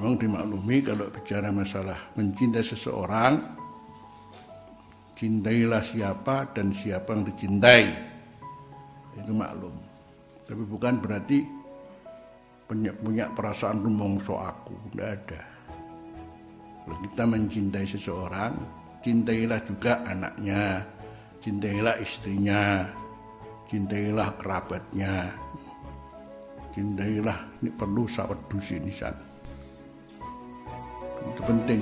memang dimaklumi kalau bicara masalah mencintai seseorang cintailah siapa dan siapa yang dicintai. Itu maklum. Tapi bukan berarti punya, punya perasaan rumongso aku. Tidak ada. Kalau kita mencintai seseorang cintailah juga anaknya cintailah istrinya cintailah kerabatnya cintailah ini perlu sahabat dusi nisan itu penting